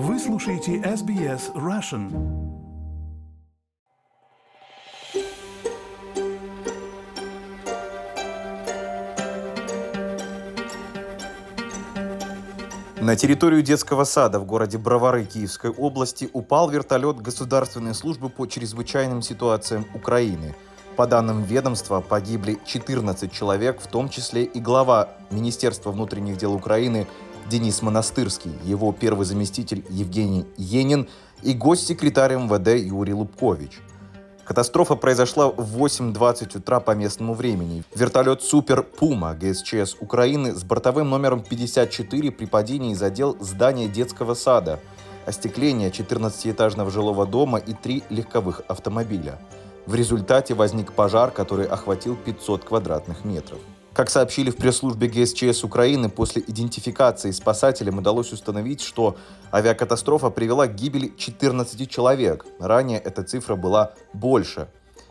Вы слушаете SBS Russian. На территорию детского сада в городе Бровары Киевской области упал вертолет Государственной службы по чрезвычайным ситуациям Украины. По данным ведомства, погибли 14 человек, в том числе и глава Министерства внутренних дел Украины Денис Монастырский, его первый заместитель Евгений Енин и гость-секретарь МВД Юрий Лубкович. Катастрофа произошла в 8.20 утра по местному времени. Вертолет «Супер Пума» ГСЧС Украины с бортовым номером 54 при падении задел здание детского сада, остекление 14-этажного жилого дома и три легковых автомобиля. В результате возник пожар, который охватил 500 квадратных метров. Как сообщили в пресс-службе ГСЧС Украины, после идентификации спасателям удалось установить, что авиакатастрофа привела к гибели 14 человек. Ранее эта цифра была больше.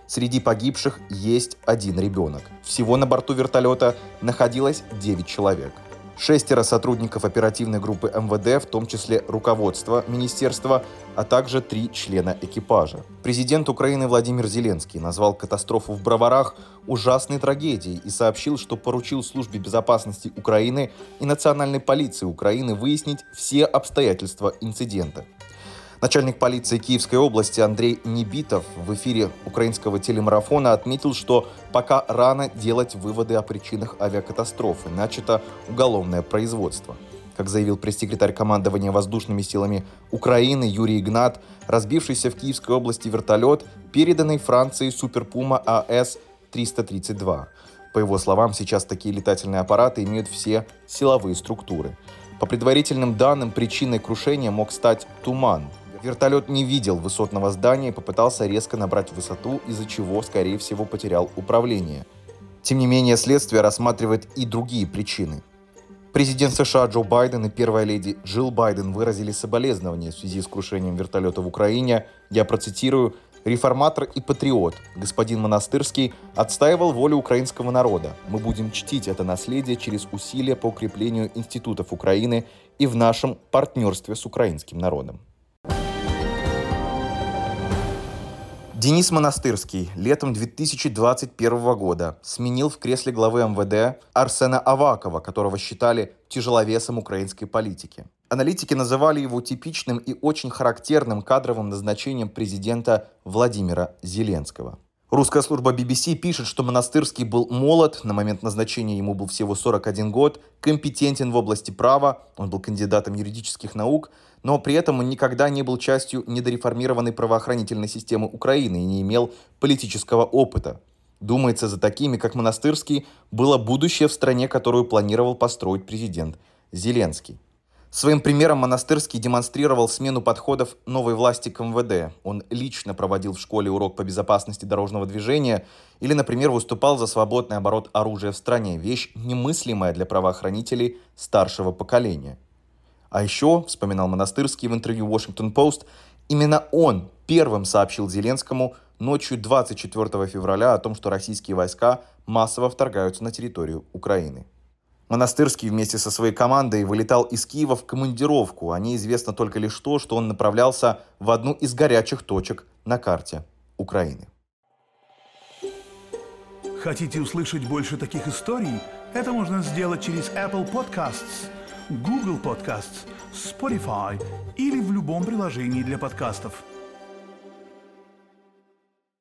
Среди погибших есть один ребенок. Всего на борту вертолета находилось 9 человек. Шестеро сотрудников оперативной группы МВД, в том числе руководство министерства, а также три члена экипажа. Президент Украины Владимир Зеленский назвал катастрофу в Броварах ужасной трагедией и сообщил, что поручил службе безопасности Украины и национальной полиции Украины выяснить все обстоятельства инцидента. Начальник полиции Киевской области Андрей Небитов в эфире украинского телемарафона отметил, что пока рано делать выводы о причинах авиакатастрофы. Начато уголовное производство. Как заявил пресс-секретарь командования воздушными силами Украины Юрий Игнат, разбившийся в Киевской области вертолет, переданный Франции Суперпума АС-332. По его словам, сейчас такие летательные аппараты имеют все силовые структуры. По предварительным данным, причиной крушения мог стать туман, Вертолет не видел высотного здания и попытался резко набрать высоту, из-за чего, скорее всего, потерял управление. Тем не менее, следствие рассматривает и другие причины. Президент США Джо Байден и первая леди Джилл Байден выразили соболезнования в связи с крушением вертолета в Украине. Я процитирую, реформатор и патриот, господин Монастырский, отстаивал волю украинского народа. Мы будем чтить это наследие через усилия по укреплению институтов Украины и в нашем партнерстве с украинским народом. Денис Монастырский летом 2021 года сменил в кресле главы МВД Арсена Авакова, которого считали тяжеловесом украинской политики. Аналитики называли его типичным и очень характерным кадровым назначением президента Владимира Зеленского. Русская служба BBC пишет, что Монастырский был молод, на момент назначения ему был всего 41 год, компетентен в области права, он был кандидатом юридических наук, но при этом он никогда не был частью недореформированной правоохранительной системы Украины и не имел политического опыта. Думается, за такими, как Монастырский, было будущее в стране, которую планировал построить президент Зеленский. Своим примером Монастырский демонстрировал смену подходов новой власти к МВД. Он лично проводил в школе урок по безопасности дорожного движения или, например, выступал за свободный оборот оружия в стране, вещь немыслимая для правоохранителей старшего поколения. А еще, вспоминал Монастырский в интервью Washington Post, именно он первым сообщил Зеленскому ночью 24 февраля о том, что российские войска массово вторгаются на территорию Украины. Монастырский вместе со своей командой вылетал из Киева в командировку, а неизвестно только лишь то, что он направлялся в одну из горячих точек на карте Украины. Хотите услышать больше таких историй? Это можно сделать через Apple Podcasts, Google Podcasts, Spotify или в любом приложении для подкастов –